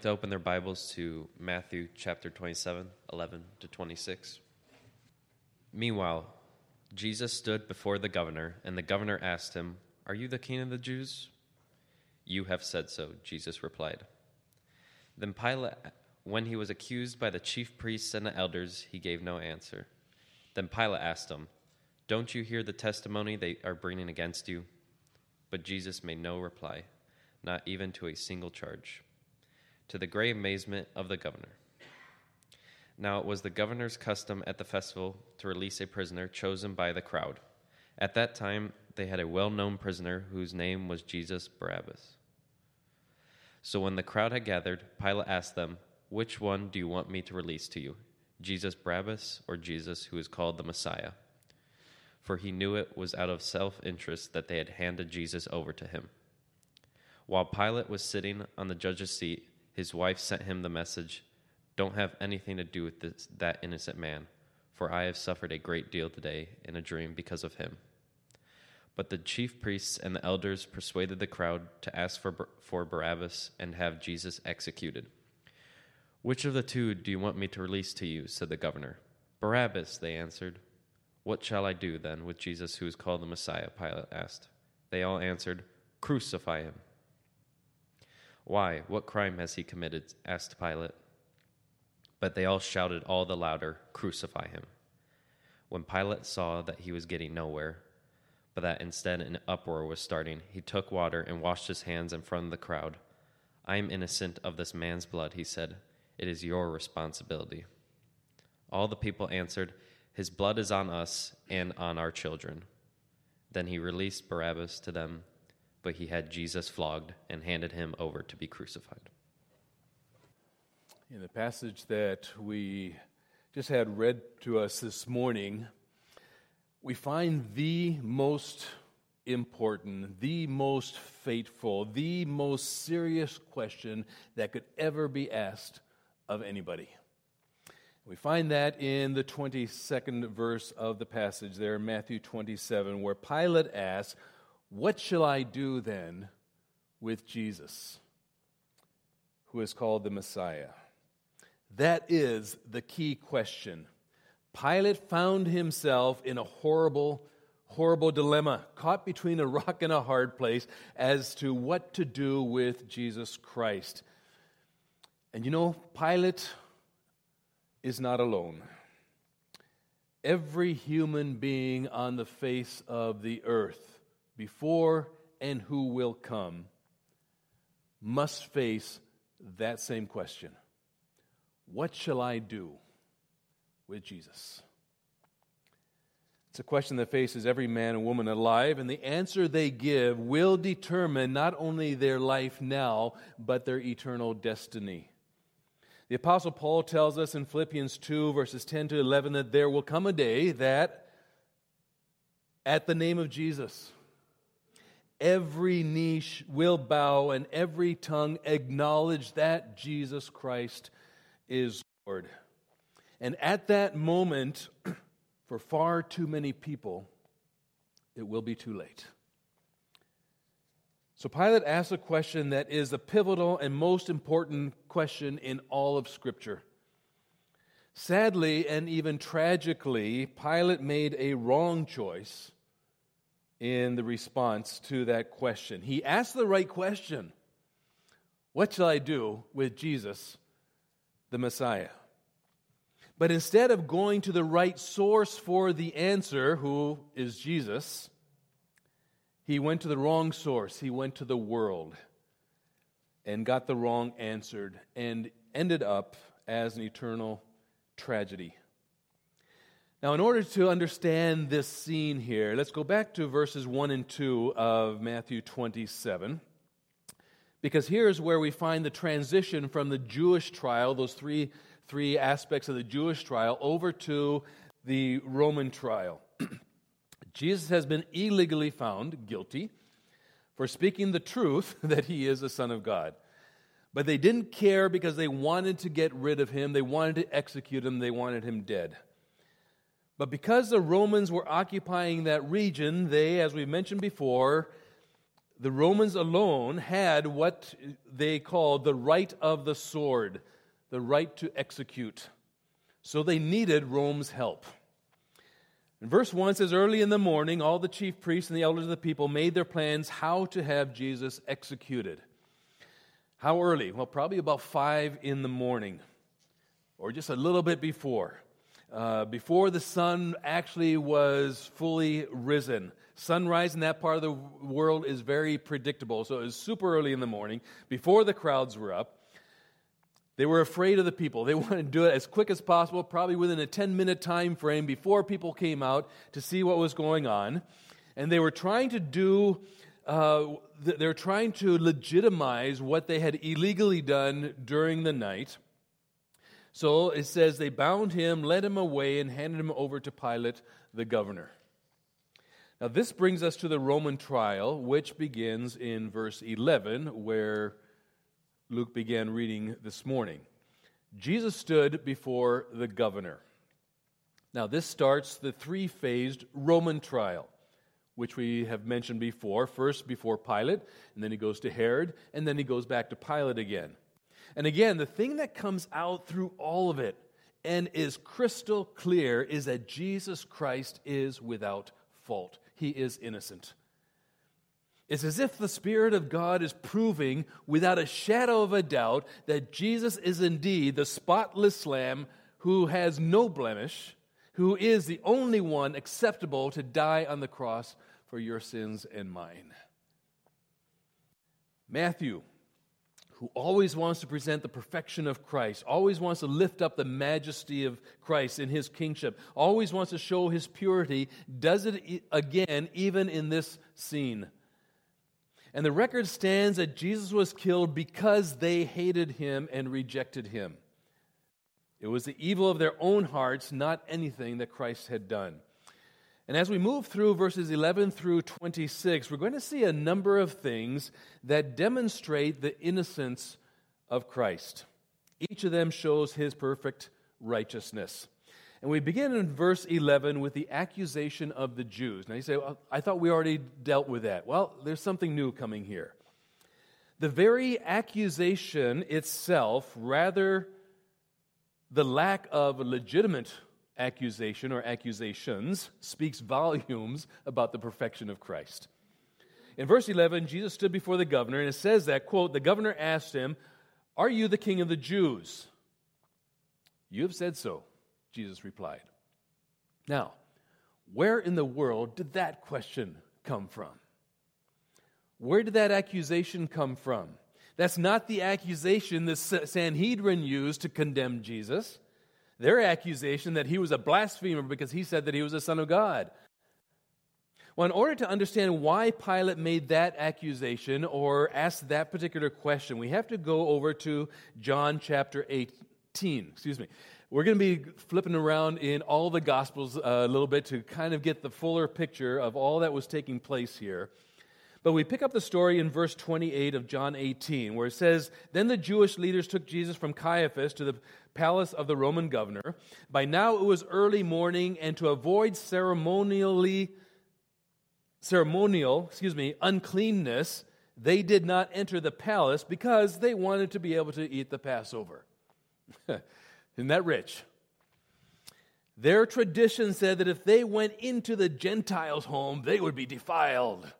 like to open their Bibles to Matthew chapter 27, 11 to 26. Meanwhile, Jesus stood before the governor, and the governor asked him, Are you the king of the Jews? You have said so, Jesus replied. Then Pilate, when he was accused by the chief priests and the elders, he gave no answer. Then Pilate asked him, Don't you hear the testimony they are bringing against you? But Jesus made no reply, not even to a single charge to the great amazement of the governor. Now it was the governor's custom at the festival to release a prisoner chosen by the crowd. At that time, they had a well known prisoner whose name was Jesus Barabbas. So when the crowd had gathered, Pilate asked them, Which one do you want me to release to you, Jesus Barabbas or Jesus who is called the Messiah? For he knew it was out of self interest that they had handed Jesus over to him. While Pilate was sitting on the judge's seat, his wife sent him the message Don't have anything to do with this, that innocent man, for I have suffered a great deal today in a dream because of him. But the chief priests and the elders persuaded the crowd to ask for, for Barabbas and have Jesus executed. Which of the two do you want me to release to you? said the governor. Barabbas, they answered. What shall I do then with Jesus who is called the Messiah? Pilate asked. They all answered, Crucify him. Why? What crime has he committed? asked Pilate. But they all shouted all the louder, Crucify him. When Pilate saw that he was getting nowhere, but that instead an uproar was starting, he took water and washed his hands in front of the crowd. I am innocent of this man's blood, he said. It is your responsibility. All the people answered, His blood is on us and on our children. Then he released Barabbas to them but he had Jesus flogged and handed him over to be crucified. In the passage that we just had read to us this morning, we find the most important, the most fateful, the most serious question that could ever be asked of anybody. We find that in the 22nd verse of the passage there in Matthew 27, where Pilate asks, what shall I do then with Jesus, who is called the Messiah? That is the key question. Pilate found himself in a horrible, horrible dilemma, caught between a rock and a hard place as to what to do with Jesus Christ. And you know, Pilate is not alone. Every human being on the face of the earth before and who will come must face that same question What shall I do with Jesus? It's a question that faces every man and woman alive, and the answer they give will determine not only their life now, but their eternal destiny. The Apostle Paul tells us in Philippians 2, verses 10 to 11, that there will come a day that at the name of Jesus, every knee will bow and every tongue acknowledge that Jesus Christ is Lord. And at that moment, for far too many people, it will be too late. So Pilate asks a question that is the pivotal and most important question in all of Scripture. Sadly and even tragically, Pilate made a wrong choice in the response to that question. He asked the right question What shall I do with Jesus, the Messiah? But instead of going to the right source for the answer, who is Jesus, he went to the wrong source. He went to the world and got the wrong answer and ended up as an eternal tragedy. Now, in order to understand this scene here, let's go back to verses 1 and 2 of Matthew 27. Because here's where we find the transition from the Jewish trial, those three, three aspects of the Jewish trial, over to the Roman trial. Jesus has been illegally found guilty for speaking the truth that he is the Son of God. But they didn't care because they wanted to get rid of him, they wanted to execute him, they wanted him dead. But because the Romans were occupying that region, they, as we mentioned before, the Romans alone had what they called the right of the sword, the right to execute. So they needed Rome's help. In verse 1 says, Early in the morning, all the chief priests and the elders of the people made their plans how to have Jesus executed. How early? Well, probably about 5 in the morning, or just a little bit before. Uh, before the sun actually was fully risen. Sunrise in that part of the world is very predictable, so it was super early in the morning, before the crowds were up. They were afraid of the people. They wanted to do it as quick as possible, probably within a 10 minute time frame before people came out to see what was going on. And they were trying to do, uh, they're trying to legitimize what they had illegally done during the night. So it says they bound him, led him away, and handed him over to Pilate, the governor. Now, this brings us to the Roman trial, which begins in verse 11, where Luke began reading this morning. Jesus stood before the governor. Now, this starts the three phased Roman trial, which we have mentioned before. First, before Pilate, and then he goes to Herod, and then he goes back to Pilate again. And again, the thing that comes out through all of it and is crystal clear is that Jesus Christ is without fault he is innocent. It's as if the Spirit of God is proving without a shadow of a doubt that Jesus is indeed the spotless Lamb who has no blemish, who is the only one acceptable to die on the cross for your sins and mine. Matthew who always wants to present the perfection of Christ, always wants to lift up the majesty of Christ in his kingship, always wants to show his purity, does it again, even in this scene. And the record stands that Jesus was killed because they hated him and rejected him. It was the evil of their own hearts, not anything that Christ had done. And as we move through verses 11 through 26, we're going to see a number of things that demonstrate the innocence of Christ. Each of them shows his perfect righteousness. And we begin in verse 11 with the accusation of the Jews. Now you say, well, I thought we already dealt with that. Well, there's something new coming here. The very accusation itself, rather the lack of legitimate accusation or accusations speaks volumes about the perfection of Christ. In verse 11, Jesus stood before the governor, and it says that, quote, the governor asked him, Are you the king of the Jews? You have said so, Jesus replied. Now, where in the world did that question come from? Where did that accusation come from? That's not the accusation the Sanhedrin used to condemn Jesus their accusation that he was a blasphemer because he said that he was a son of God. Well, in order to understand why Pilate made that accusation or asked that particular question, we have to go over to John chapter 18. Excuse me. We're going to be flipping around in all the Gospels a little bit to kind of get the fuller picture of all that was taking place here. But we pick up the story in verse 28 of John 18, where it says Then the Jewish leaders took Jesus from Caiaphas to the palace of the Roman governor. By now it was early morning, and to avoid ceremonially ceremonial, excuse me, uncleanness, they did not enter the palace because they wanted to be able to eat the Passover. Isn't that rich? Their tradition said that if they went into the Gentiles' home, they would be defiled.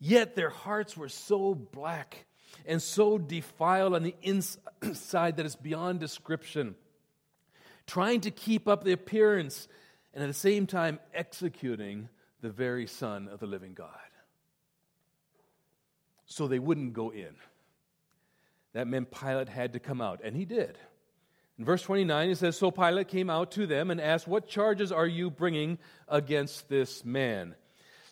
Yet their hearts were so black and so defiled on the inside that it's beyond description. Trying to keep up the appearance and at the same time executing the very Son of the living God. So they wouldn't go in. That meant Pilate had to come out, and he did. In verse 29, it says So Pilate came out to them and asked, What charges are you bringing against this man?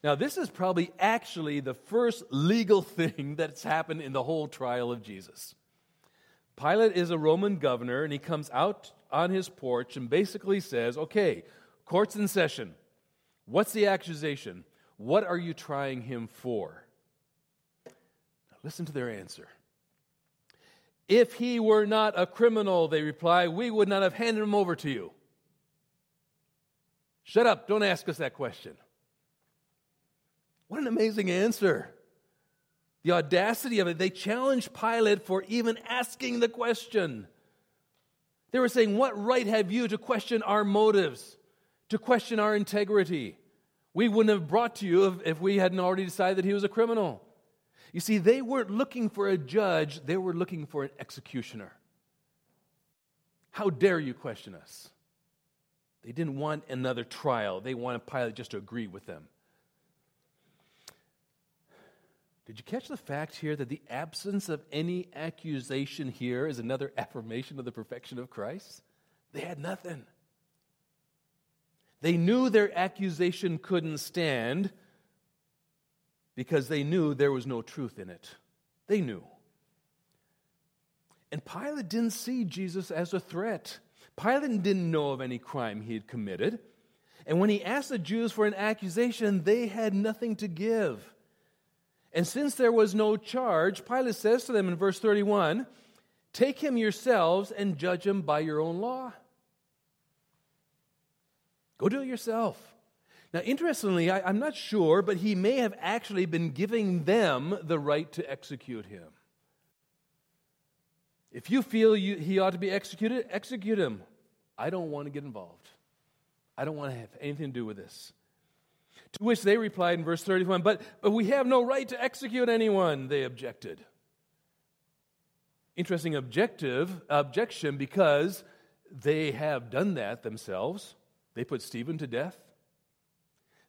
Now, this is probably actually the first legal thing that's happened in the whole trial of Jesus. Pilate is a Roman governor, and he comes out on his porch and basically says, Okay, court's in session. What's the accusation? What are you trying him for? Now, listen to their answer. If he were not a criminal, they reply, we would not have handed him over to you. Shut up, don't ask us that question. What an amazing answer. The audacity of it, they challenged Pilate for even asking the question. They were saying, What right have you to question our motives, to question our integrity? We wouldn't have brought to you if, we hadn't already decided that he was a criminal. You see, they weren't looking for a judge, they were looking for an executioner. How dare you question us? They didn't want another trial, they wanted Pilate just to agree with them. Did you catch the fact here that the absence of any accusation here is another affirmation of the perfection of Christ? They had nothing. They knew their accusation couldn't stand because they knew there was no truth in it. They knew. And Pilate didn't see Jesus as a threat. Pilate didn't know of any crime he had committed. And when he asked the Jews for an accusation, they had nothing to give. And since there was no charge, Pilate says to them in verse 31 Take him yourselves and judge him by your own law. Go do it yourself. Now, interestingly, I, am not sure, but he may have actually been giving them the right to execute him. If you feel you, he ought to be executed, execute him. I don't want to get involved. I don't want to have anything to do with this. To which they replied in verse 31 but, but we have no right to execute anyone, they objected. Interesting objective, objection because they have done that themselves. They put Stephen to death.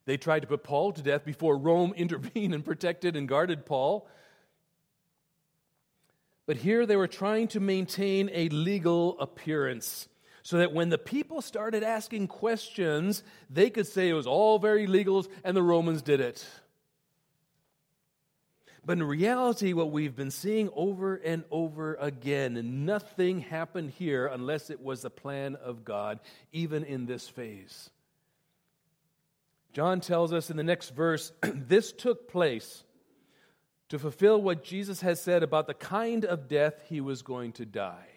They tried to put Paul to death before Rome intervened and protected and guarded Paul. But here they were trying to maintain a legal appearance so that when the people started asking questions, they could say it was all very legal and the Romans did it. But in reality, what we've been seeing over and over again, nothing happened here unless it was the plan of God, even in this phase. John tells us in the next verse this took place to fulfill what Jesus has said about the kind of death he was going to die.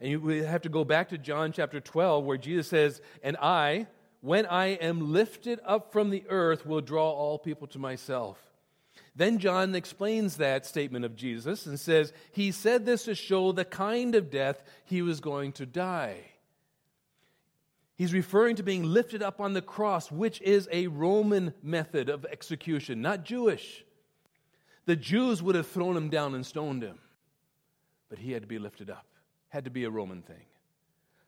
And we have to go back to John chapter 12, where Jesus says, And I, when I am lifted up from the earth, will draw all people to myself. Then John explains that statement of Jesus and says, He said this to show the kind of death he was going to die. He's referring to being lifted up on the cross, which is a Roman method of execution, not Jewish. The Jews would have thrown him down and stoned him, but he had to be lifted up, had to be a Roman thing.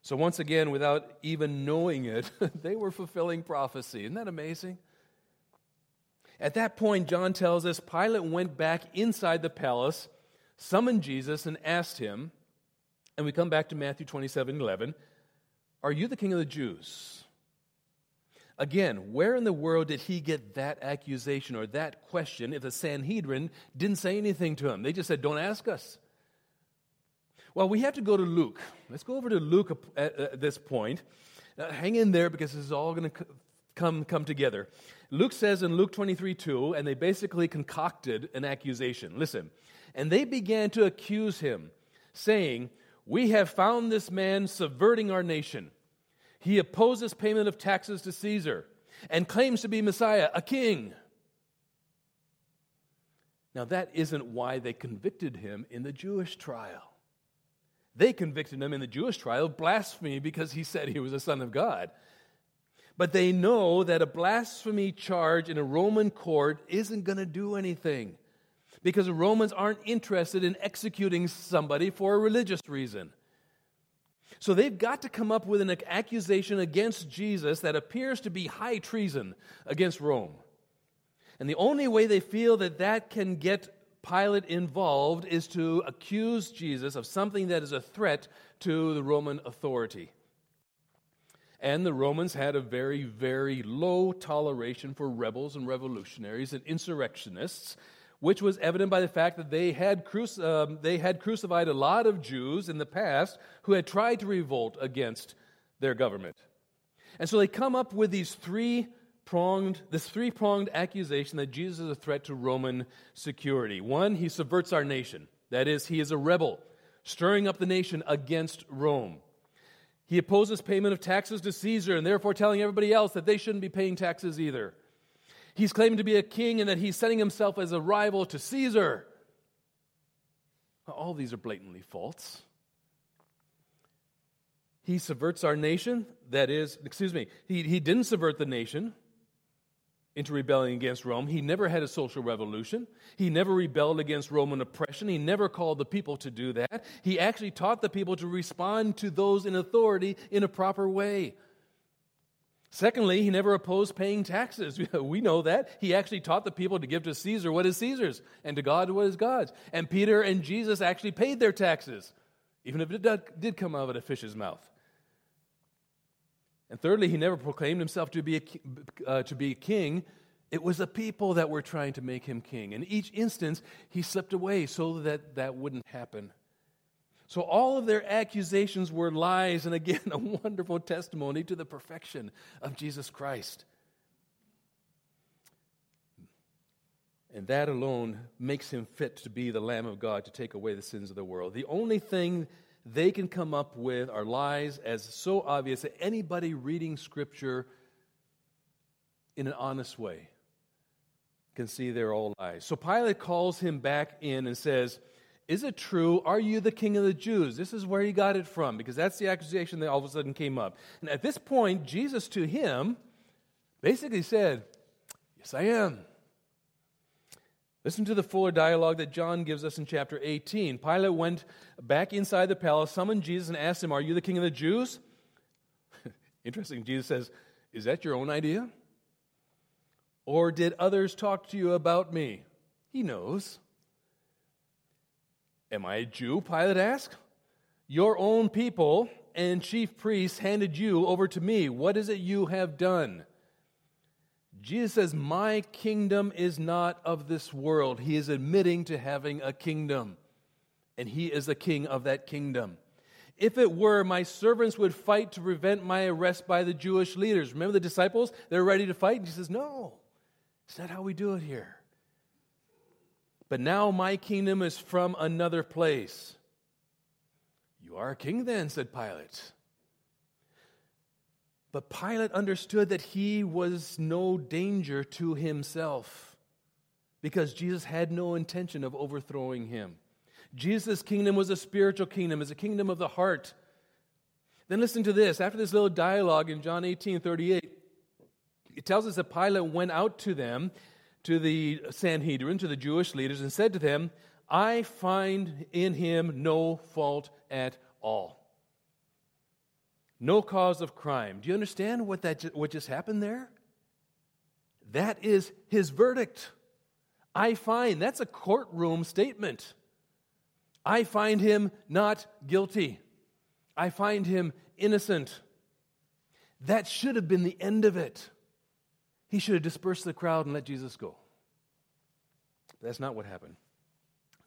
So, once again, without even knowing it, they were fulfilling prophecy. Isn't that amazing? At that point, John tells us Pilate went back inside the palace, summoned Jesus, and asked him, and we come back to Matthew 27 11, Are you the king of the Jews? Again, where in the world did he get that accusation or that question if the Sanhedrin didn't say anything to him? They just said, Don't ask us. Well, we have to go to Luke. Let's go over to Luke at, this point. Uh, hang in there because this is all going to come, come together. Luke says in Luke 23 2, and they basically concocted an accusation. Listen, and they began to accuse him, saying, We have found this man subverting our nation he opposes payment of taxes to Caesar and claims to be Messiah, a king. Now, that isn't why they convicted him in the Jewish trial. They convicted him in the Jewish trial of blasphemy because he said he was a son of God. But they know that a blasphemy charge in a Roman court isn't going to do anything because the Romans aren't interested in executing somebody for a religious reason. So they've got to come up with an accusation against Jesus that appears to be high treason against Rome. And the only way they feel that that can get Pilate involved is to accuse Jesus of something that is a threat to the Roman authority. And the Romans had a very, very low toleration for rebels and revolutionaries and insurrectionists which was evident by the fact that they had, cruci- um, they had crucified a lot of Jews in the past who had tried to revolt against their government. And so they come up with these three pronged, this three pronged accusation that Jesus is a threat to Roman security. One, he subverts our nation. That is, he is a rebel, stirring up the nation against Rome. He opposes payment of taxes to Caesar and therefore telling everybody else that they shouldn't be paying taxes either. He's claiming to be a king and that he's setting himself as a rival to Caesar. All these are blatantly false. He subverts our nation. That is, excuse me, he, he didn't subvert the nation into rebelling against Rome. He never had a social revolution. He never rebelled against Roman oppression. He never called the people to do that. He actually taught the people to respond to those in authority in a proper way. Secondly, he never opposed paying taxes. We know that. He actually taught the people to give to Caesar what is Caesar's and to God what is God's. And Peter and Jesus actually paid their taxes, even if it did come out of a fish's mouth. And thirdly, he never proclaimed himself to be a, uh, to be a king. It was the people that were trying to make him king. In each instance, he slipped away so that that wouldn't happen. So all of their accusations were lies, and again, a wonderful testimony to the perfection of Jesus Christ. And that alone makes him fit to be the Lamb of God to take away the sins of the world. The only thing they can come up with are lies as so obvious that anybody reading Scripture in an honest way can see they're all lies. So Pilate calls him back in and says, Is it true? Are you the king of the Jews? This is where he got it from, because that's the accusation that all of a sudden came up. And at this point, Jesus to him basically said, Yes, I am. Listen to the fuller dialogue that John gives us in chapter 18. Pilate went back inside the palace, summoned Jesus, and asked him, Are you the king of the Jews? Interesting. Jesus says, Is that your own idea? Or did others talk to you about me? He knows. Am I a Jew? Pilate asked. Your own people and chief priests handed you over to me. What is it you have done? Jesus says, My kingdom is not of this world. He is admitting to having a kingdom, and he is the king of that kingdom. If it were, my servants would fight to prevent my arrest by the Jewish leaders. Remember the disciples? They're ready to fight. And he says, No, it's not how we do it here. But now my kingdom is from another place. You are a king then, said Pilate. But Pilate understood that he was no danger to himself because Jesus had no intention of overthrowing him. Jesus' kingdom was a spiritual kingdom, it's a kingdom of the heart. Then listen to this. After this little dialogue in John 18 38, it tells us that Pilate went out to them, to the Sanhedrin, to the Jewish leaders, and said to them, I find in him no fault at all no cause of crime. Do you understand what, that, what just happened there? That is his verdict. I find, that's a courtroom statement. I find him not guilty. I find him innocent. That should have been the end of it. He should have dispersed the crowd and let Jesus go. That's not what happened.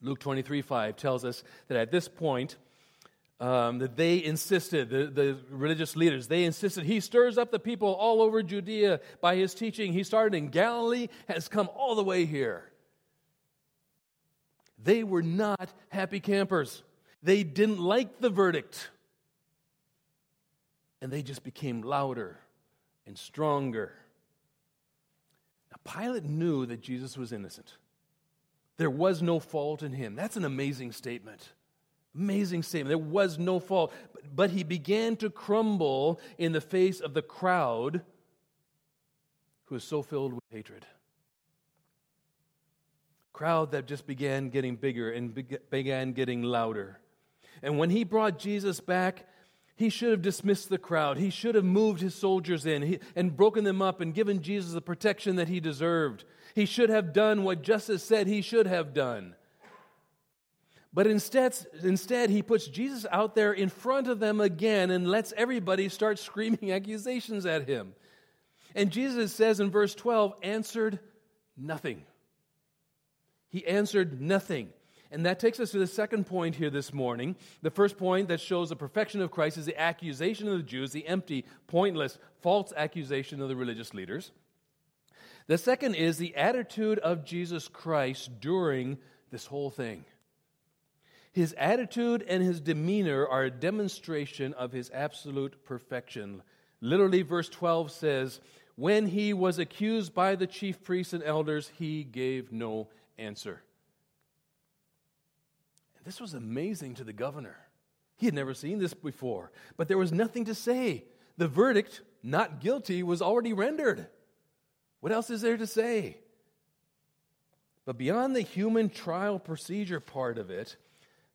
Luke 23 5 tells us that at this point, um, that they insisted, the, the religious leaders, they insisted he stirs up the people all over Judea by his teaching. He started in Galilee, has come all the way here. They were not happy campers. They didn't like the verdict. And they just became louder and stronger. Now, Pilate knew that Jesus was innocent. There was no fault in him. That's an amazing statement. Amazing statement. There was no fault. But he began to crumble in the face of the crowd who was so filled with hatred. Crowd that just began getting bigger and began getting louder. And when he brought Jesus back, he should have dismissed the crowd. He should have moved his soldiers in and broken them up and given Jesus the protection that he deserved. He should have done what justice said he should have done. But instead, instead, he puts Jesus out there in front of them again and lets everybody start screaming accusations at him. And Jesus says in verse 12, answered nothing. He answered nothing. And that takes us to the second point here this morning. The first point that shows the perfection of Christ is the accusation of the Jews, the empty, pointless, false accusation of the religious leaders. The second is the attitude of Jesus Christ during this whole thing. His attitude and his demeanor are a demonstration of his absolute perfection. Literally, verse 12 says, when he was accused by the chief priests and elders, he gave no answer. And this was amazing to the governor. He had never seen this before, but there was nothing to say. The verdict, not guilty, was already rendered. What else is there to say? But beyond the human trial procedure part of it,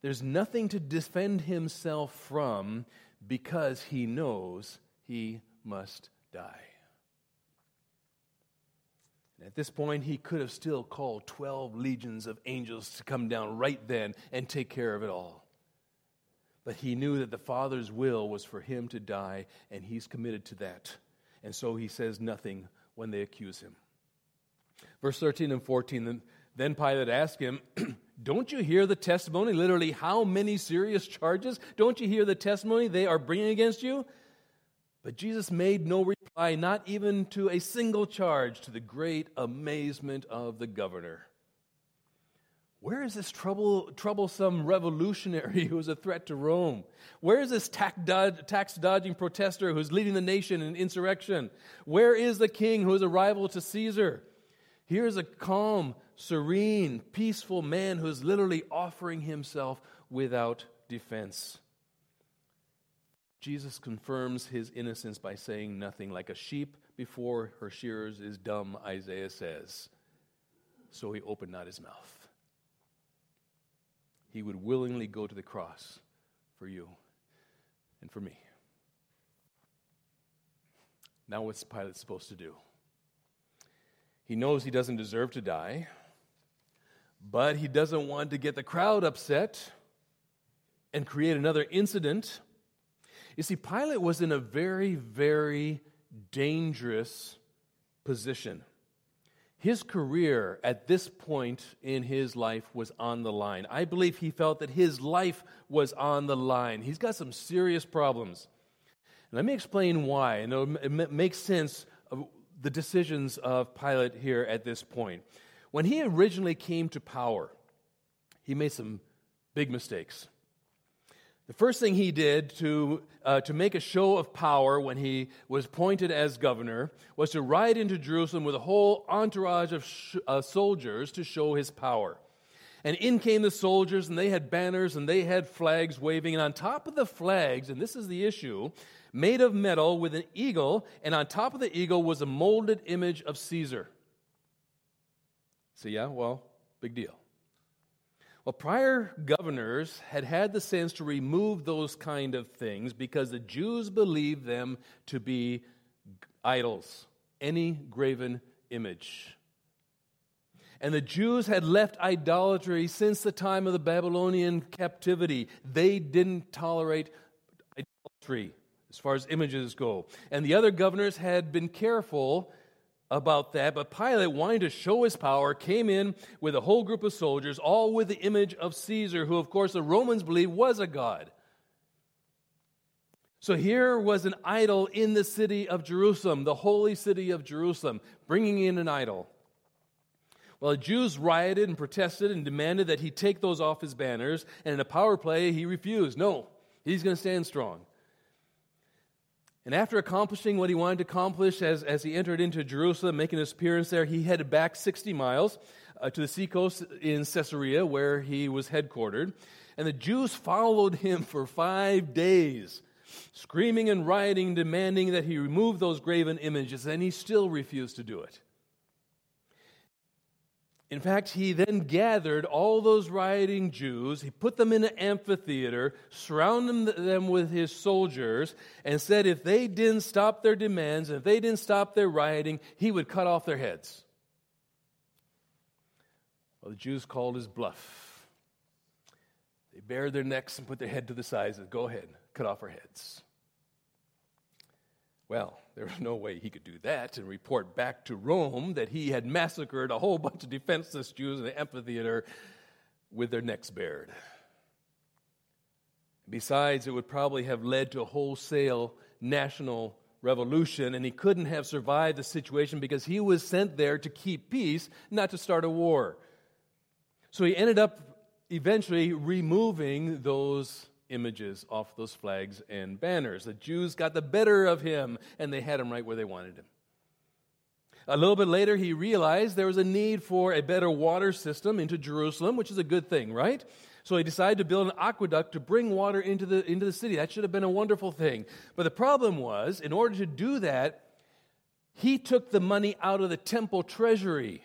there's nothing to defend himself from because he knows he must die. At this point, he could have still called 12 legions of angels to come down right then and take care of it all. But he knew that the Father's will was for him to die, and he's committed to that. And so he says nothing when they accuse him. Verse 13 and 14 then Pilate asked him, Don't you hear the testimony? Literally, how many serious charges? Don't you hear the testimony they are bringing against you? But Jesus made no reply, not even to a single charge, to the great amazement of the governor. Where is this trouble, troublesome revolutionary who is a threat to Rome? Where is this tax dodging protester who's leading the nation in insurrection? Where is the king who is a rival to Caesar? Here's a calm, serene, peaceful man who's literally offering himself without defense. Jesus confirms his innocence by saying nothing, like a sheep before her shearers is dumb, Isaiah says. So he opened not his mouth. He would willingly go to the cross for you and for me. Now, what's Pilate supposed to do? He knows he doesn't deserve to die, but he doesn't want to get the crowd upset and create another incident. You see, Pilate was in a very, very dangerous position. His career at this point in his life was on the line. I believe he felt that his life was on the line. He's got some serious problems. let me explain why, and it makes sense of the decisions of Pilate here at this point. When he originally came to power, he made some big mistakes. The first thing he did to, uh, to make a show of power when he was appointed as governor was to ride into Jerusalem with a whole entourage of sh- uh, soldiers to show his power. And in came the soldiers, and they had banners and they had flags waving. And on top of the flags, and this is the issue, made of metal with an eagle, and on top of the eagle was a molded image of Caesar. So, yeah, well, big deal. Well, prior governors had had the sense to remove those kind of things because the Jews believed them to be idols, any graven image. And the Jews had left idolatry since the time of the Babylonian captivity. They didn't tolerate idolatry as far as images go. And the other governors had been careful about that, but Pilate, wanting to show his power, came in with a whole group of soldiers, all with the image of Caesar, who, of course, the Romans believed was a god. So here was an idol in the city of Jerusalem, the holy city of Jerusalem, bringing in an idol. Well, the Jews rioted and protested and demanded that he take those off his banners, and in a power play, he refused. No, he's going to stand strong. And after accomplishing what he wanted to accomplish as, as he entered into Jerusalem, making his appearance there, he headed back 60 miles uh, to the seacoast in Caesarea, where he was headquartered. And the Jews followed him for five days, screaming and rioting, demanding that he remove those graven images, and he still refused to do it. In fact, he then gathered all those rioting Jews, he put them in an amphitheater, surrounded them with his soldiers, and said if they didn't stop their demands, if they didn't stop their rioting, he would cut off their heads. Well, the Jews called his bluff. They bared their necks and put their head to the sides and said, Go ahead, cut off our heads. Well, there was no way he could do that and report back to Rome that he had massacred a whole bunch of defenseless Jews in the amphitheater with their necks bared. Besides, it would probably have led to a wholesale national revolution, and he couldn't have survived the situation because he was sent there to keep peace, not to start a war. So he ended up eventually removing those images off those flags and banners. The Jews got the better of him, and they had him right where they wanted him. A little bit later, he realized there was a need for a better water system into Jerusalem, which is a good thing, right? So he decided to build an aqueduct to bring water into the, into the city. That should have been a wonderful thing. But the problem was, in order to do that, he took the money out of the temple treasury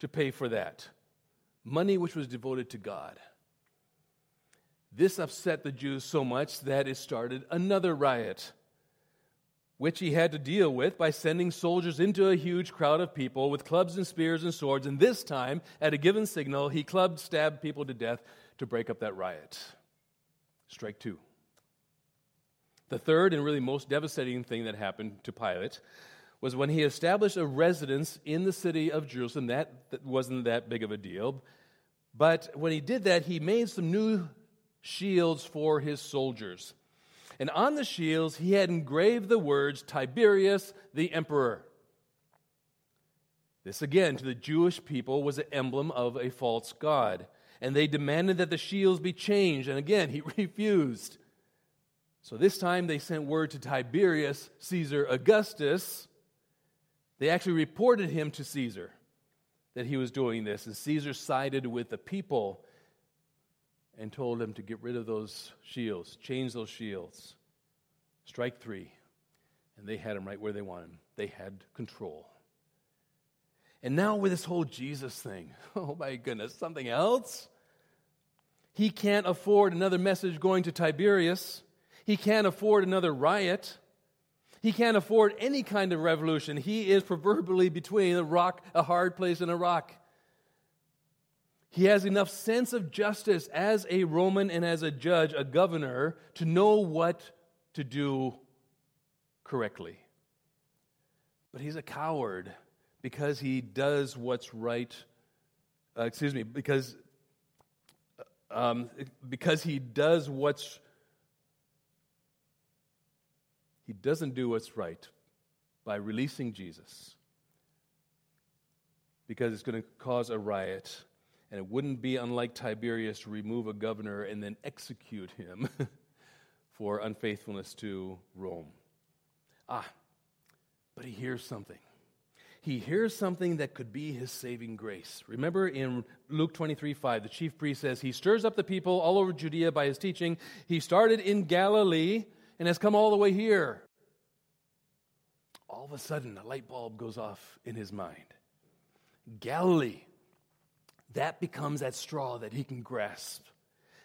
to pay for that. Money which was devoted to God. This upset the Jews so much that it started another riot, which he had to deal with by sending soldiers into a huge crowd of people with clubs and spears and swords. And this time, at a given signal, he clubbed, stabbed people to death to break up that riot. Strike two. The third and really most devastating thing that happened to Pilate was when he established a residence in the city of Jerusalem. That, wasn't that big of a deal. But when he did that, he made some new shields for his soldiers. And on the shields, he had engraved the words Tiberius the Emperor. This, again, to the Jewish people, was an emblem of a false god and they demanded that the shields be changed. And again, he refused. So this time they sent word to Tiberius, Caesar Augustus. They actually reported him to Caesar that he was doing this. And Caesar sided with the people and told them to get rid of those shields, change those shields. Strike three. And they had him right where they wanted him. They had control. And now with this whole Jesus thing, oh my goodness, something else? He can't afford another message going to Tiberius. He can't afford another riot. He can't afford any kind of revolution. He is proverbially between a rock, a hard place, and a rock. He has enough sense of justice as a Roman and as a judge, a governor, to know what to do correctly. But he's a coward because he does what's right. Uh, excuse me, because um, because he does what's he doesn't do what's right by releasing Jesus because it's going to cause a riot and it wouldn't be unlike Tiberius to remove a governor and then execute him for unfaithfulness to Rome. Ah, but he hears something he hears something that could be his saving grace. Remember in Luke 23 5, the chief priest says, He stirs up the people all over Judea by his teaching. He started in Galilee and has come all the way here. All of a sudden, a light bulb goes off in his mind. Galilee, that becomes that straw that he can grasp.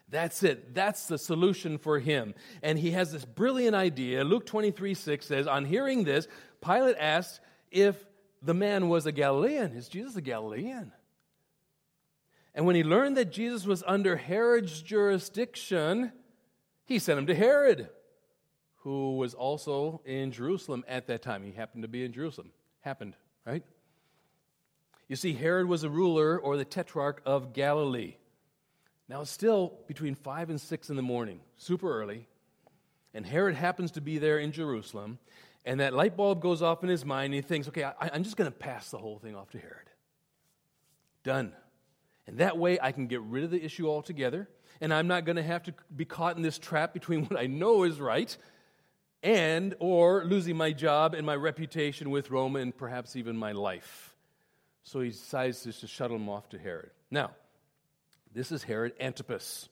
That's it. That's the solution for him. And he has this brilliant idea. Luke 23 6 says, On hearing this, Pilate asked if the man was a Galilean. Is Jesus a Galilean? And when he learned that Jesus was under Herod's jurisdiction, he sent him to Herod, who was also in Jerusalem at that time. He happened to be in Jerusalem. Happened, right? You see, Herod was a ruler or the tetrarch of Galilee. Now it's still between 5 and 6 in the morning, super early, and Herod happens to be there in Jerusalem, and that light bulb goes off in his mind, and he thinks, okay, I, am just going to pass the whole thing off to Herod. Done. And that way I can get rid of the issue altogether, and I'm not going to have to be caught in this trap between what I know is right and or losing my job and my reputation with Rome and perhaps even my life. So he decides just to shuttle him off to Herod. Now, this is Herod Antipas,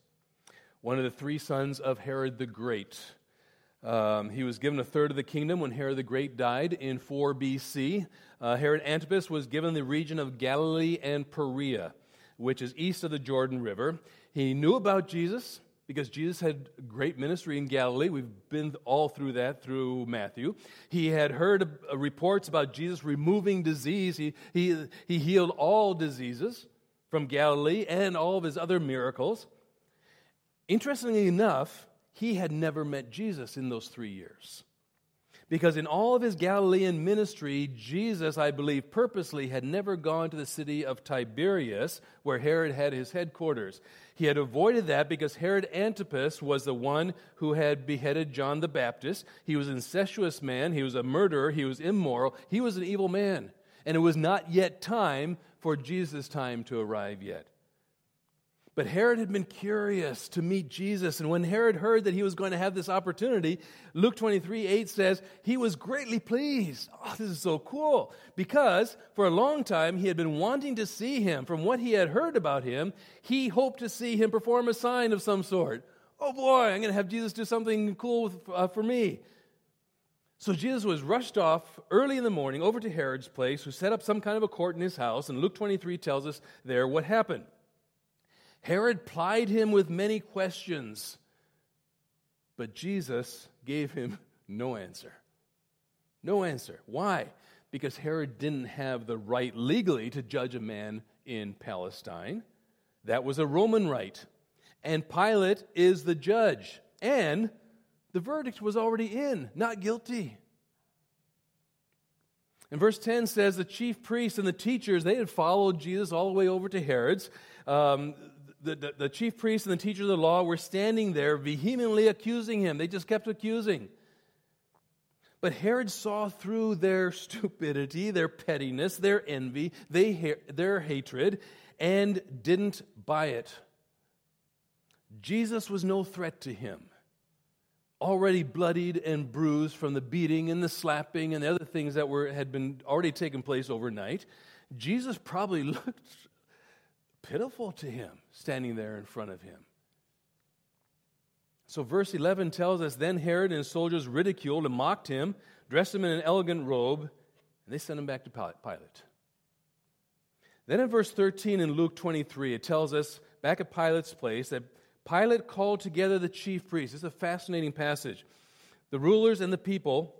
one of the three sons of Herod the Great. Um, he was given a third of the kingdom when Herod the Great died in 4 BC. Uh, Herod Antipas was given the region of Galilee and Perea, which is east of the Jordan River. He knew about Jesus because Jesus had great ministry in Galilee. We've been all through that through Matthew. He had heard uh, reports about Jesus removing disease. He, he, he healed all diseases from Galilee and all of his other miracles. Interestingly enough, he had never met Jesus in those three years. Because in all of his Galilean ministry, Jesus, I believe, purposely had never gone to the city of Tiberias, where Herod had his headquarters. He had avoided that because Herod Antipas was the one who had beheaded John the Baptist. He was an incestuous man, he was a murderer, he was immoral, he was an evil man. And it was not yet time for Jesus' time to arrive yet. But Herod had been curious to meet Jesus. And when Herod heard that he was going to have this opportunity, Luke 23 8 says, he was greatly pleased. Oh, this is so cool. Because for a long time he had been wanting to see him. From what he had heard about him, he hoped to see him perform a sign of some sort. Oh boy, I'm going to have Jesus do something cool with, uh, for me. So Jesus was rushed off early in the morning over to Herod's place, who set up some kind of a court in his house. And Luke 23 tells us there what happened. Herod plied him with many questions, but Jesus gave him no answer. No answer. Why? Because Herod didn't have the right legally to judge a man in Palestine. That was a Roman right. And Pilate is the judge. And the verdict was already in not guilty. And verse 10 says the chief priests and the teachers, they had followed Jesus all the way over to Herod's. Um, the, the, the chief priests and the teachers of the law were standing there vehemently accusing him. They just kept accusing. But Herod saw through their stupidity, their pettiness, their envy, they, their hatred, and didn't buy it. Jesus was no threat to him. Already bloodied and bruised from the beating and the slapping and the other things that were, had been already taken place overnight, Jesus probably looked pitiful to him standing there in front of him. So, verse 11 tells us Then Herod and his soldiers ridiculed and mocked him, dressed him in an elegant robe, and they sent him back to Pilate. Then in verse 13 in Luke 23, it tells us back at Pilate's place that Pilate called together the chief priests. It's a fascinating passage. The rulers and the people,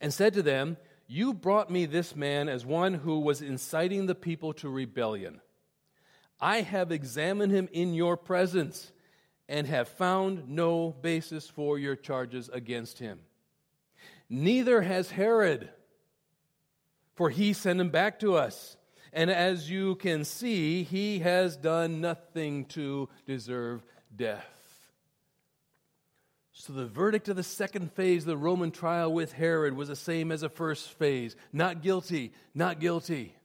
and said to them, You brought me this man as one who was inciting the people to rebellion. I have examined him in your presence and have found no basis for your charges against him. Neither has Herod, for he sent him back to us. And as you can see, he has done nothing to deserve death. So the verdict of the second phase of the Roman trial with Herod was the same as the first phase not guilty, not guilty.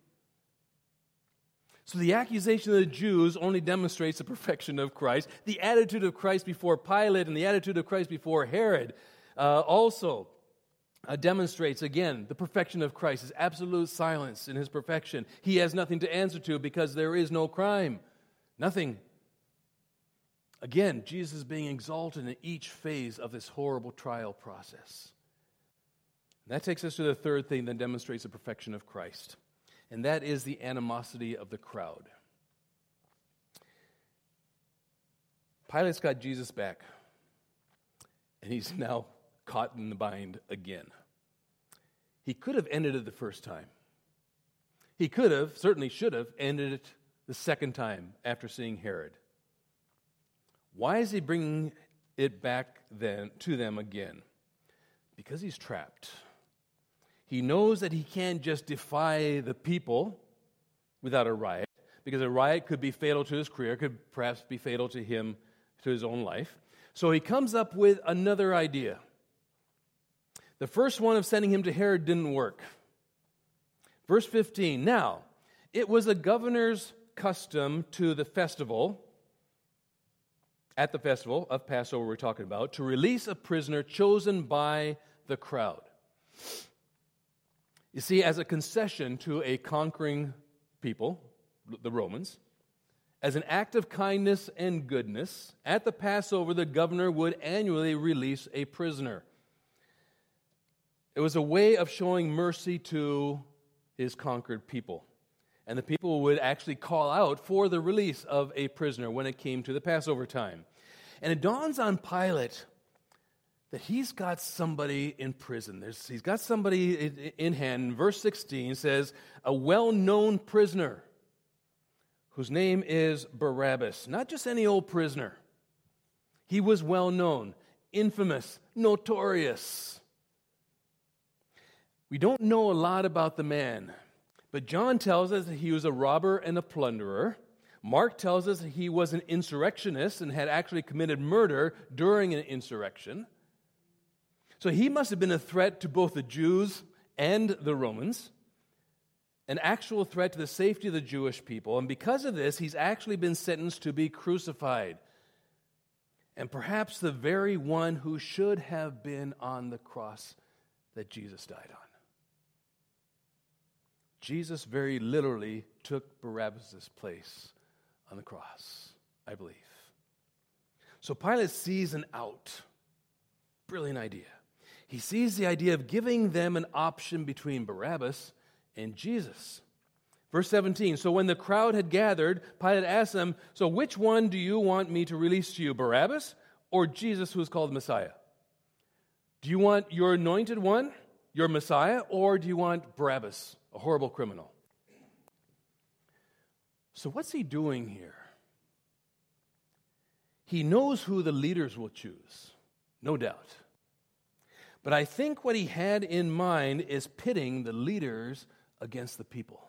So the accusation of the Jews only demonstrates the perfection of Christ. The attitude of Christ before Pilate and the attitude of Christ before Herod uh, also uh, demonstrates, again, the perfection of Christ, his absolute silence in his perfection. He has nothing to answer to because there is no crime. Nothing. Again, Jesus is being exalted in each phase of this horrible trial process. And that takes us to the third thing that demonstrates the perfection of Christ and that is the animosity of the crowd. Pilate's got Jesus back, and he's now caught in the bind again. He could have ended it the first time. He could have, certainly should have, ended it the second time after seeing Herod. Why is he bringing it back then to them again? Because he's trapped. He knows that he can't just defy the people without a riot, because a riot could be fatal to his career, could perhaps be fatal to him, to his own life. So he comes up with another idea. The first one of sending him to Herod didn't work. Verse 15 Now, it was a governor's custom to the festival, at the festival of Passover we're talking about, to release a prisoner chosen by the crowd. You see, as a concession to a conquering people, the Romans, as an act of kindness and goodness, at the Passover, the governor would annually release a prisoner. It was a way of showing mercy to his conquered people. And the people would actually call out for the release of a prisoner when it came to the Passover time. And it dawns on Pilate that he's got somebody in prison. There's, he's got somebody in, in hand. Verse 16 says, a well known prisoner whose name is Barabbas. Not just any old prisoner, he was well known, infamous, notorious. We don't know a lot about the man, but John tells us that he was a robber and a plunderer. Mark tells us that he was an insurrectionist and had actually committed murder during an insurrection. So he must have been a threat to both the Jews and the Romans. an actual threat to the safety of the Jewish people. And because of this, he's actually been sentenced to be crucified. And perhaps the very one who should have been on the cross that Jesus died on. Jesus very literally took Barabbas' place on the cross, I believe. So Pilate sees an out. Brilliant idea. He sees the idea of giving them an option between Barabbas and Jesus. Verse 17 So when the crowd had gathered, Pilate asked them, So which one do you want me to release to you, Barabbas or Jesus, who is called Messiah? Do you want your anointed one, your Messiah, or do you want Barabbas, a horrible criminal? So, what's he doing here? He knows who the leaders will choose, no doubt. But I think what he had in mind is pitting the leaders against the people.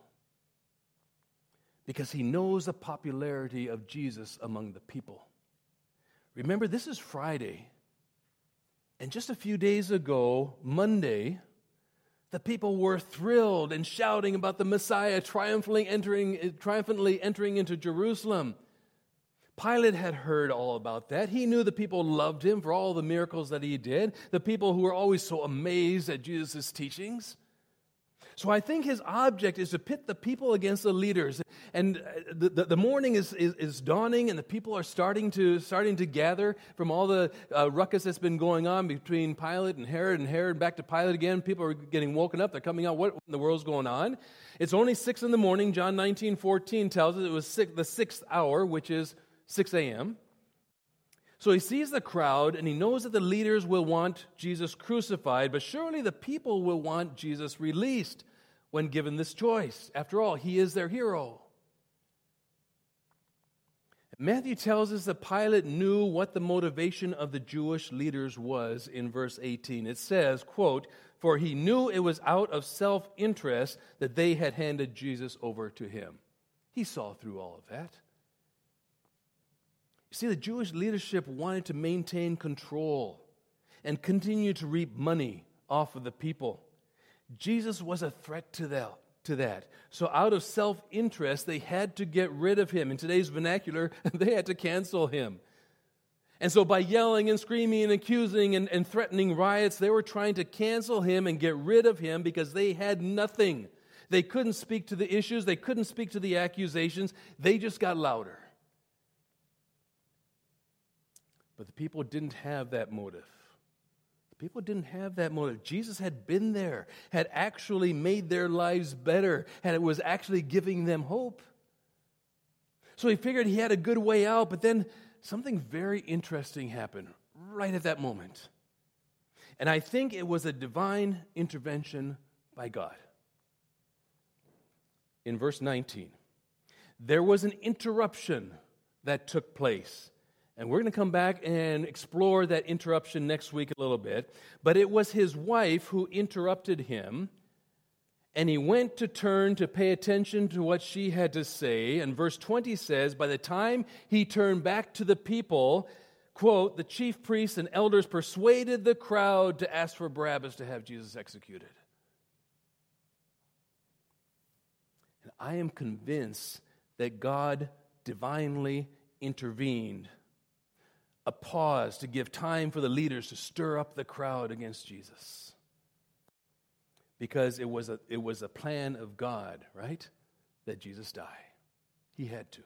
Because he knows the popularity of Jesus among the people. Remember, this is Friday. And just a few days ago, Monday, the people were thrilled and shouting about the Messiah triumphantly entering, triumphantly entering into Jerusalem. Pilate had heard all about that. He knew the people loved him for all the miracles that he did, the people who were always so amazed at Jesus' teachings. So I think his object is to pit the people against the leaders. And uh, the, the, the morning is, is, is, dawning, and the people are starting to, starting to gather from all the uh, ruckus that's been going on between Pilate and Herod, and Herod back to Pilate again. People are getting woken up. They're coming out. What in the world's going on? It's only 6 in the morning. John 19 14 tells us it was six, the sixth hour, which is 6 a.m. So he sees the crowd and he knows that the leaders will want Jesus crucified, but surely the people will want Jesus released when given this choice. After all, he is their hero. Matthew tells us that Pilate knew what the motivation of the Jewish leaders was in verse 18. It says, quote, "For he knew it was out of self-interest that they had handed Jesus over to him." He saw through all of that. You see, the Jewish leadership wanted to maintain control and continue to reap money off of the people. Jesus was a threat to that. To that. So, out of self interest, they had to get rid of him. In today's vernacular, they had to cancel him. And so, by yelling and screaming and accusing and, and threatening riots, they were trying to cancel him and get rid of him because they had nothing. They couldn't speak to the issues, they couldn't speak to the accusations, they just got louder. But the people didn't have that motive. The people didn't have that motive. Jesus had been there, had actually made their lives better, and it was actually giving them hope. So he figured he had a good way out, but then something very interesting happened right at that moment. And I think it was a divine intervention by God. In verse 19, there was an interruption that took place and we're going to come back and explore that interruption next week a little bit. But it was his wife who interrupted him. And he went to turn to pay attention to what she had to say. And verse 20 says, By the time he turned back to the people, quote, the chief priests and elders persuaded the crowd to ask for Barabbas to have Jesus executed. And I am convinced that God divinely intervened a pause to give time for the leaders to stir up the crowd against Jesus. Because it was a, it was a plan of God, right? That Jesus die. He had to.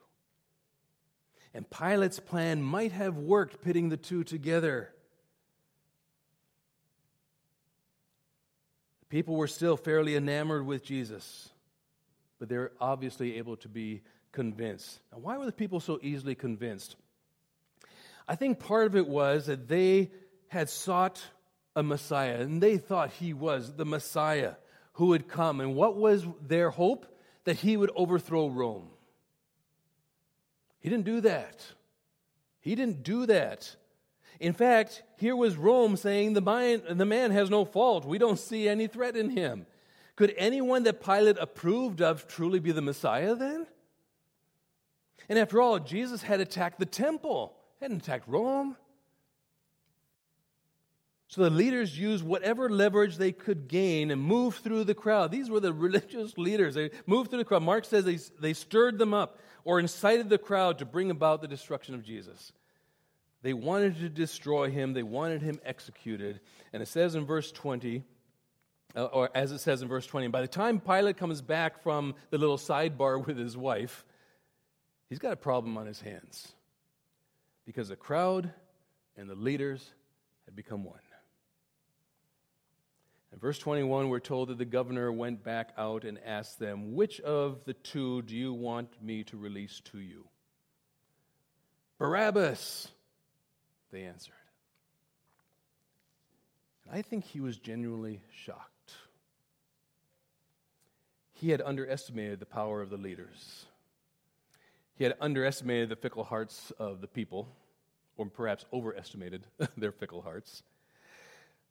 And Pilate's plan might have worked pitting the two together. People were still fairly enamored with Jesus, but they're obviously able to be convinced. Now, why were the people so easily convinced? I think part of it was that they had sought a Messiah and they thought he was the Messiah who would come. And what was their hope? That he would overthrow Rome. He didn't do that. He didn't do that. In fact, here was Rome saying the man, the man has no fault. We don't see any threat in him. Could anyone that Pilate approved of truly be the Messiah then? And after all, Jesus had attacked the temple hadn't attacked Rome. So the leaders used whatever leverage they could gain and moved through the crowd. These were the religious leaders. They moved through the crowd. Mark says they, they stirred them up or incited the crowd to bring about the destruction of Jesus. They wanted to destroy him, they wanted him executed. And it says in verse 20, uh, or as it says in verse 20, by the time Pilate comes back from the little sidebar with his wife, he's got a problem on his hands because the crowd and the leaders had become one. In verse 21, we're told that the governor went back out and asked them, Which of the two do you want me to release to you? Barabbas, they answered. And I think he was genuinely shocked. He had underestimated the power of the leaders. He had underestimated the fickle hearts of the people, or perhaps overestimated their fickle hearts.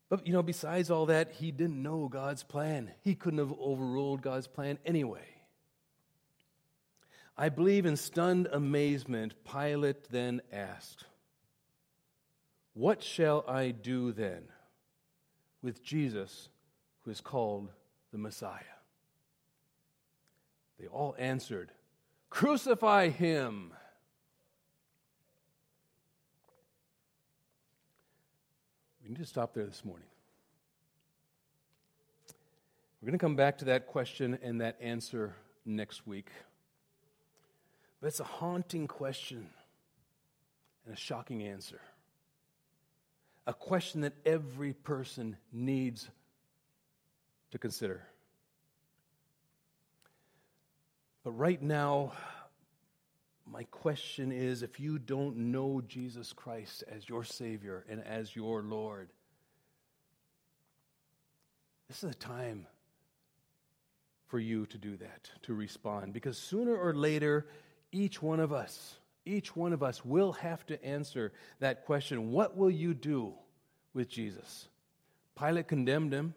But, you know, besides all that, he didn't know God's plan. He couldn't have overruled God's plan anyway. I believe in stunned amazement, Pilate then asked, What shall I do then with Jesus who is called the Messiah? They all answered, Crucify him. We need to stop there this morning. We're going to come back to that question and that answer next week. But it's a haunting question and a shocking answer. A question that every person needs to consider. But right now, my question is if you don't know Jesus Christ as your Savior and as your Lord, this is a time for you to do that, to respond. Because sooner or later, each one of us, each one of us will have to answer that question What will you do with Jesus? Pilate condemned him,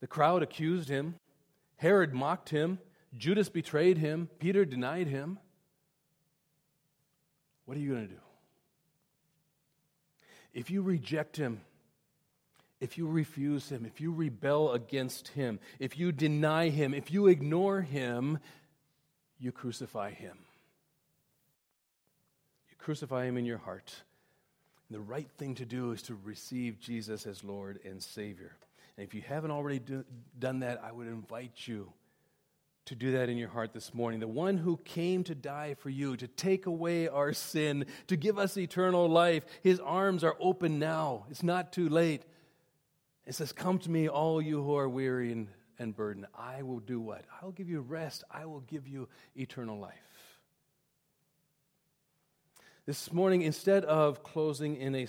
the crowd accused him, Herod mocked him. Judas betrayed him, Peter denied him. What are you going to do? If you reject him, if you refuse him, if you rebel against him, if you deny him, if you ignore him, you crucify him. You crucify him in your heart. And the right thing to do is to receive Jesus as Lord and Savior. And if you haven't already do, done that, I would invite you to do that in your heart this morning. The one who came to die for you, to take away our sin, to give us eternal life. His arms are open now. It's not too late. It says, Come to me, all you who are weary and, and burdened. I will do what? I'll give you rest. I will give you eternal life. This morning, instead of closing in a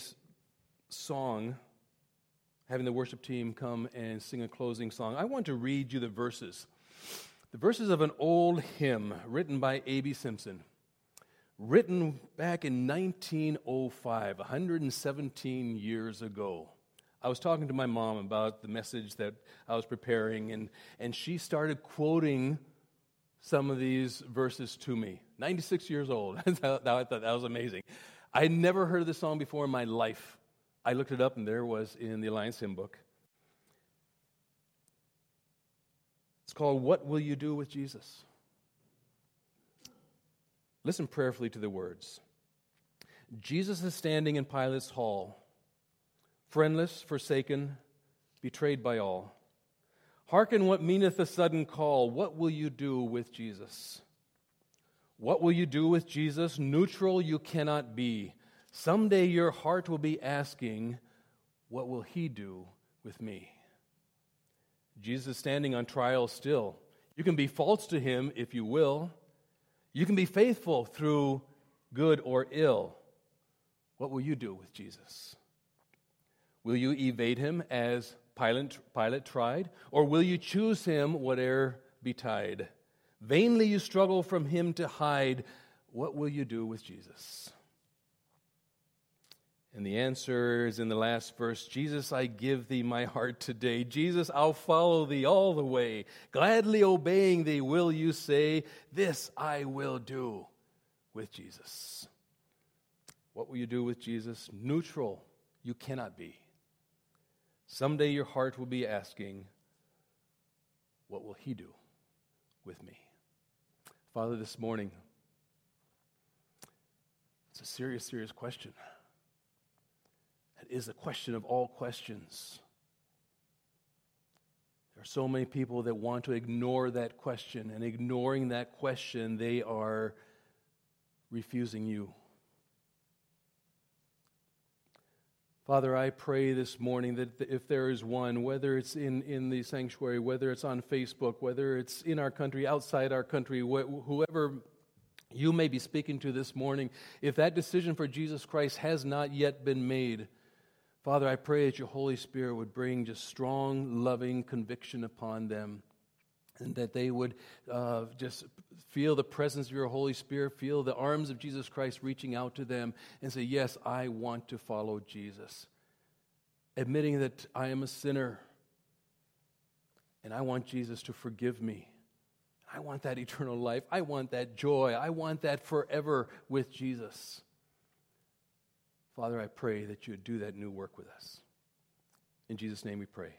song, having the worship team come and sing a closing song, I want to read you the verses the verses of an old hymn written by A.B. Simpson, written back in 1905, 117 years ago. I was talking to my mom about the message that I was preparing, and, and she started quoting some of these verses to me. 96 years old. I thought that was amazing. I had never heard of this song before in my life. I looked it up, and there was in the Alliance Hymn Book. It's called What Will You Do with Jesus? Listen prayerfully to the words. Jesus is standing in Pilate's hall, friendless, forsaken, betrayed by all. Hearken what meaneth the sudden call. What will you do with Jesus? What will you do with Jesus? Neutral you cannot be. Someday your heart will be asking, What will he do with me? Jesus is standing on trial still. You can be false to him if you will. You can be faithful through good or ill. What will you do with Jesus? Will you evade him as Pilate, Pilate tried? Or will you choose him, whate'er betide? Vainly you struggle from him to hide. What will you do with Jesus? And the answer is in the last verse Jesus, I give thee my heart today. Jesus, I'll follow thee all the way. Gladly obeying thee, will you say, This I will do with Jesus? What will you do with Jesus? Neutral, you cannot be. Someday your heart will be asking, What will he do with me? Father, this morning, it's a serious, serious question. Is the question of all questions. There are so many people that want to ignore that question, and ignoring that question, they are refusing you. Father, I pray this morning that if there is one, whether it's in, in the sanctuary, whether it's on Facebook, whether it's in our country, outside our country, wh- whoever you may be speaking to this morning, if that decision for Jesus Christ has not yet been made, Father, I pray that your Holy Spirit would bring just strong, loving conviction upon them and that they would uh, just feel the presence of your Holy Spirit, feel the arms of Jesus Christ reaching out to them, and say, Yes, I want to follow Jesus. Admitting that I am a sinner and I want Jesus to forgive me. I want that eternal life. I want that joy. I want that forever with Jesus. Father, I pray that you would do that new work with us. In Jesus' name we pray.